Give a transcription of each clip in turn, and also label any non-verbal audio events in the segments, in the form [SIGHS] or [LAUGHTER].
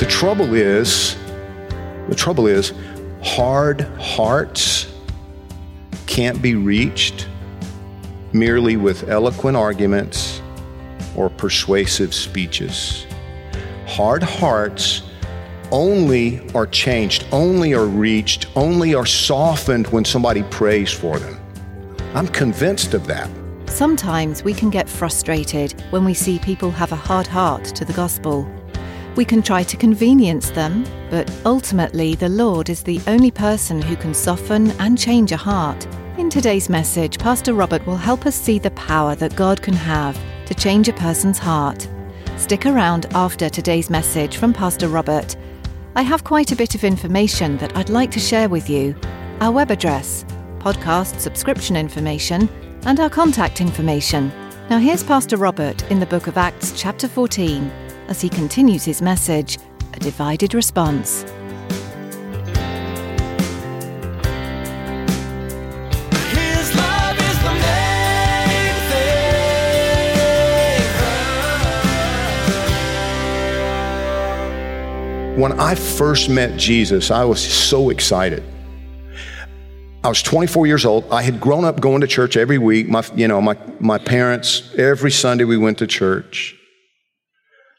The trouble is, the trouble is, hard hearts can't be reached merely with eloquent arguments or persuasive speeches. Hard hearts only are changed, only are reached, only are softened when somebody prays for them. I'm convinced of that. Sometimes we can get frustrated when we see people have a hard heart to the gospel. We can try to convenience them, but ultimately the Lord is the only person who can soften and change a heart. In today's message, Pastor Robert will help us see the power that God can have to change a person's heart. Stick around after today's message from Pastor Robert. I have quite a bit of information that I'd like to share with you. Our web address, podcast subscription information, and our contact information. Now, here's Pastor Robert in the book of Acts, chapter 14, as he continues his message A Divided Response. His love is the main thing. When I first met Jesus, I was so excited. I was 24 years old. I had grown up going to church every week. My, you know, my, my parents, every Sunday we went to church,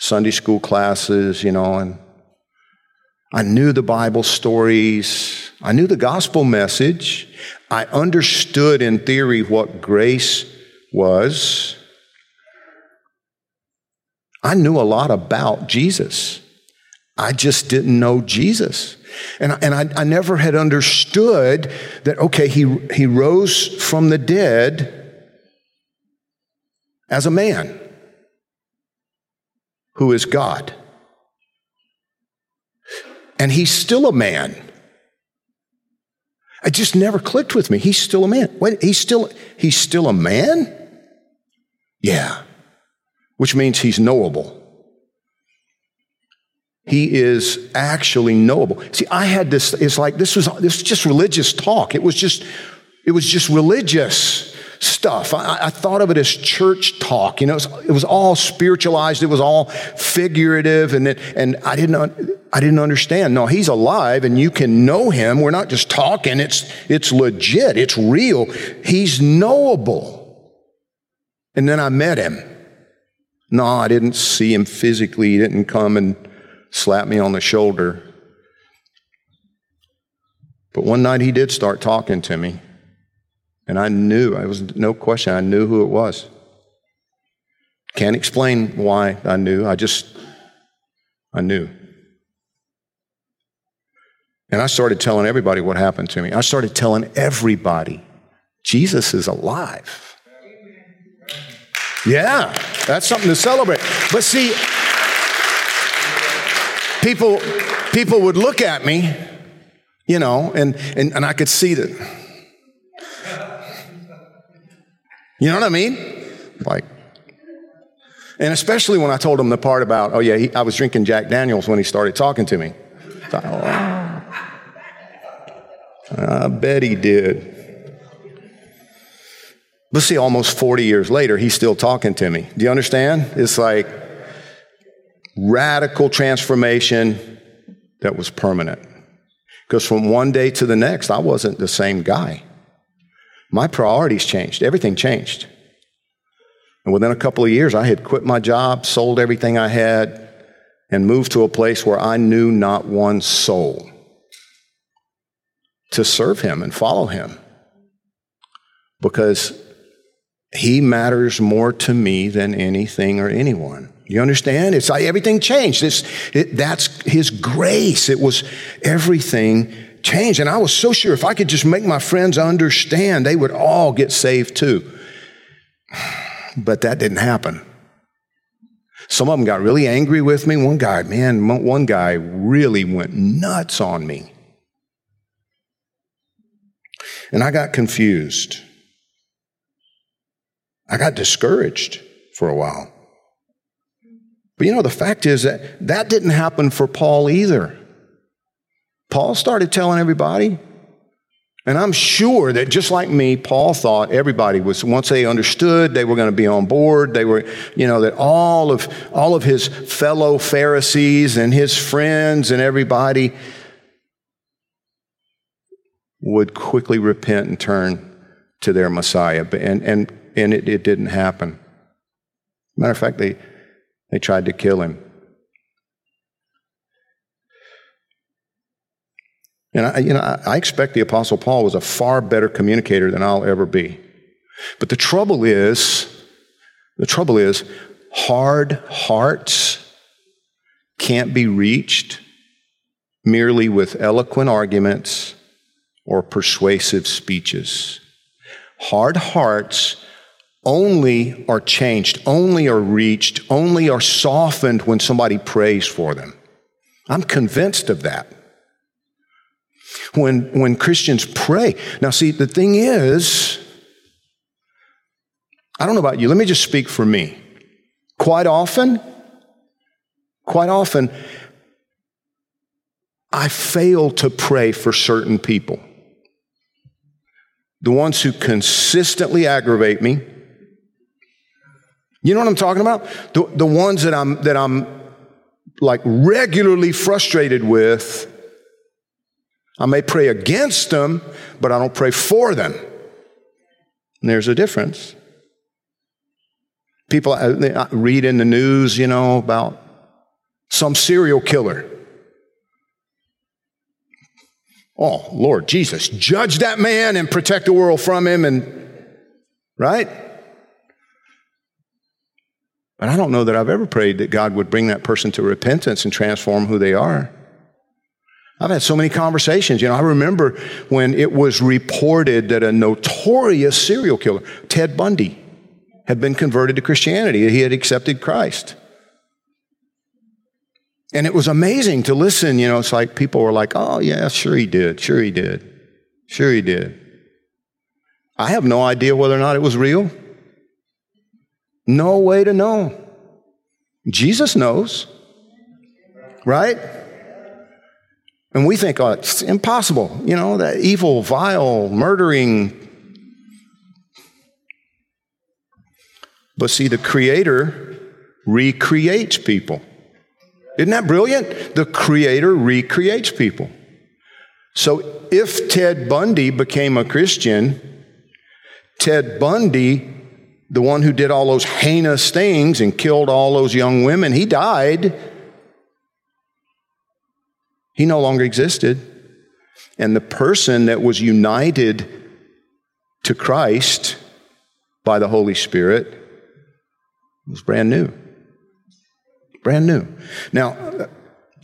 Sunday school classes, you know, and I knew the Bible stories. I knew the gospel message. I understood in theory what grace was. I knew a lot about Jesus. I just didn't know Jesus. And, I, and I, I never had understood that, okay, he, he rose from the dead as a man who is God. And he's still a man. It just never clicked with me. He's still a man. Wait, he's still, he's still a man? Yeah. Which means he's knowable. He is actually knowable. See, I had this, it's like this was this was just religious talk. It was just, it was just religious stuff. I, I thought of it as church talk. You know, it was, it was all spiritualized. It was all figurative, and it, and I didn't I didn't understand. No, he's alive, and you can know him. We're not just talking. It's it's legit. It's real. He's knowable. And then I met him. No, I didn't see him physically. He didn't come and slap me on the shoulder. But one night he did start talking to me. And I knew, I was no question, I knew who it was. Can't explain why I knew. I just, I knew. And I started telling everybody what happened to me. I started telling everybody, Jesus is alive. Yeah, that's something to celebrate. But see, people, people would look at me, you know, and, and, and I could see that. You know what I mean? Like, and especially when I told him the part about, oh yeah, he, I was drinking Jack Daniels when he started talking to me. Oh, I bet he did. But see, almost 40 years later, he's still talking to me. Do you understand? It's like radical transformation that was permanent. Because from one day to the next, I wasn't the same guy. My priorities changed, everything changed. And within a couple of years, I had quit my job, sold everything I had, and moved to a place where I knew not one soul to serve him and follow him. Because he matters more to me than anything or anyone. You understand? It's like everything changed. It's, it, that's His grace. It was everything changed. And I was so sure if I could just make my friends understand, they would all get saved too. [SIGHS] But that didn't happen. Some of them got really angry with me. One guy, man, one guy really went nuts on me. And I got confused. I got discouraged for a while. But you know, the fact is that that didn't happen for Paul either. Paul started telling everybody, and I'm sure that just like me, Paul thought everybody was, once they understood, they were going to be on board. They were, you know, that all of, all of his fellow Pharisees and his friends and everybody would quickly repent and turn to their Messiah. And, and, and it, it didn't happen. Matter of fact, they, they tried to kill him. And I, you know, I expect the Apostle Paul was a far better communicator than I'll ever be. But the trouble is, the trouble is, hard hearts can't be reached merely with eloquent arguments or persuasive speeches. Hard hearts only are changed, only are reached, only are softened when somebody prays for them. I'm convinced of that when, when Christians pray. Now, see, the thing is, I don't know about you, let me just speak for me. Quite often, quite often, I fail to pray for certain people. The ones who consistently aggravate me. You know what I'm talking about? The, the ones that I'm, that I'm like regularly frustrated with I may pray against them, but I don't pray for them. And there's a difference. People uh, read in the news, you know, about some serial killer. Oh, Lord Jesus, judge that man and protect the world from him, and right? But I don't know that I've ever prayed that God would bring that person to repentance and transform who they are. I've had so many conversations. You know, I remember when it was reported that a notorious serial killer, Ted Bundy, had been converted to Christianity. He had accepted Christ. And it was amazing to listen. You know, it's like people were like, oh, yeah, sure he did. Sure he did. Sure he did. I have no idea whether or not it was real. No way to know. Jesus knows, right? And we think, oh, it's impossible. You know, that evil, vile, murdering. But see, the Creator recreates people. Isn't that brilliant? The Creator recreates people. So if Ted Bundy became a Christian, Ted Bundy, the one who did all those heinous things and killed all those young women, he died. He no longer existed. And the person that was united to Christ by the Holy Spirit was brand new. Brand new. Now,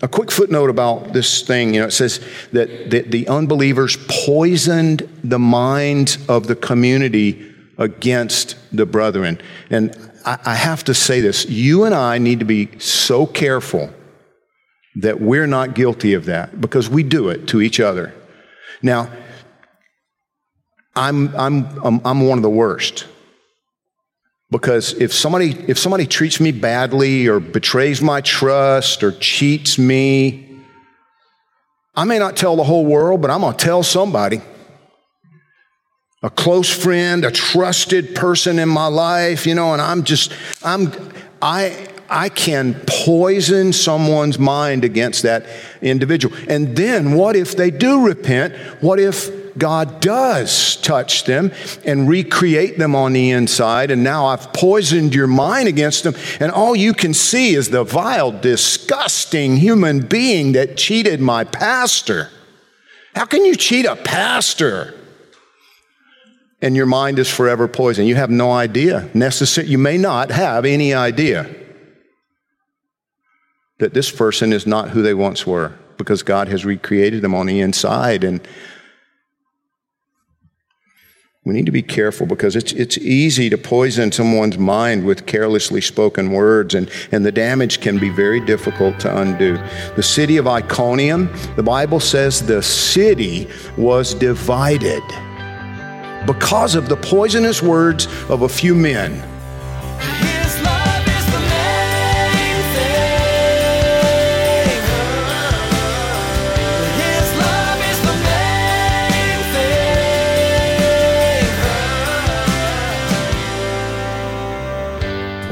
a quick footnote about this thing, you know, it says that, that the unbelievers poisoned the minds of the community against the brethren. And I, I have to say this you and I need to be so careful that we're not guilty of that because we do it to each other. Now, I'm, I'm, I'm, I'm one of the worst. Because if somebody, if somebody treats me badly or betrays my trust or cheats me, I may not tell the whole world, but I'm going to tell somebody. A close friend, a trusted person in my life, you know, and I'm just, I'm, I, I can poison someone's mind against that individual. And then what if they do repent? What if God does touch them and recreate them on the inside? And now I've poisoned your mind against them, and all you can see is the vile, disgusting human being that cheated my pastor. How can you cheat a pastor? And your mind is forever poisoned. You have no idea. Necessary, you may not have any idea that this person is not who they once were because God has recreated them on the inside. And we need to be careful because it's, it's easy to poison someone's mind with carelessly spoken words, and, and the damage can be very difficult to undo. The city of Iconium, the Bible says the city was divided because of the poisonous words of a few men.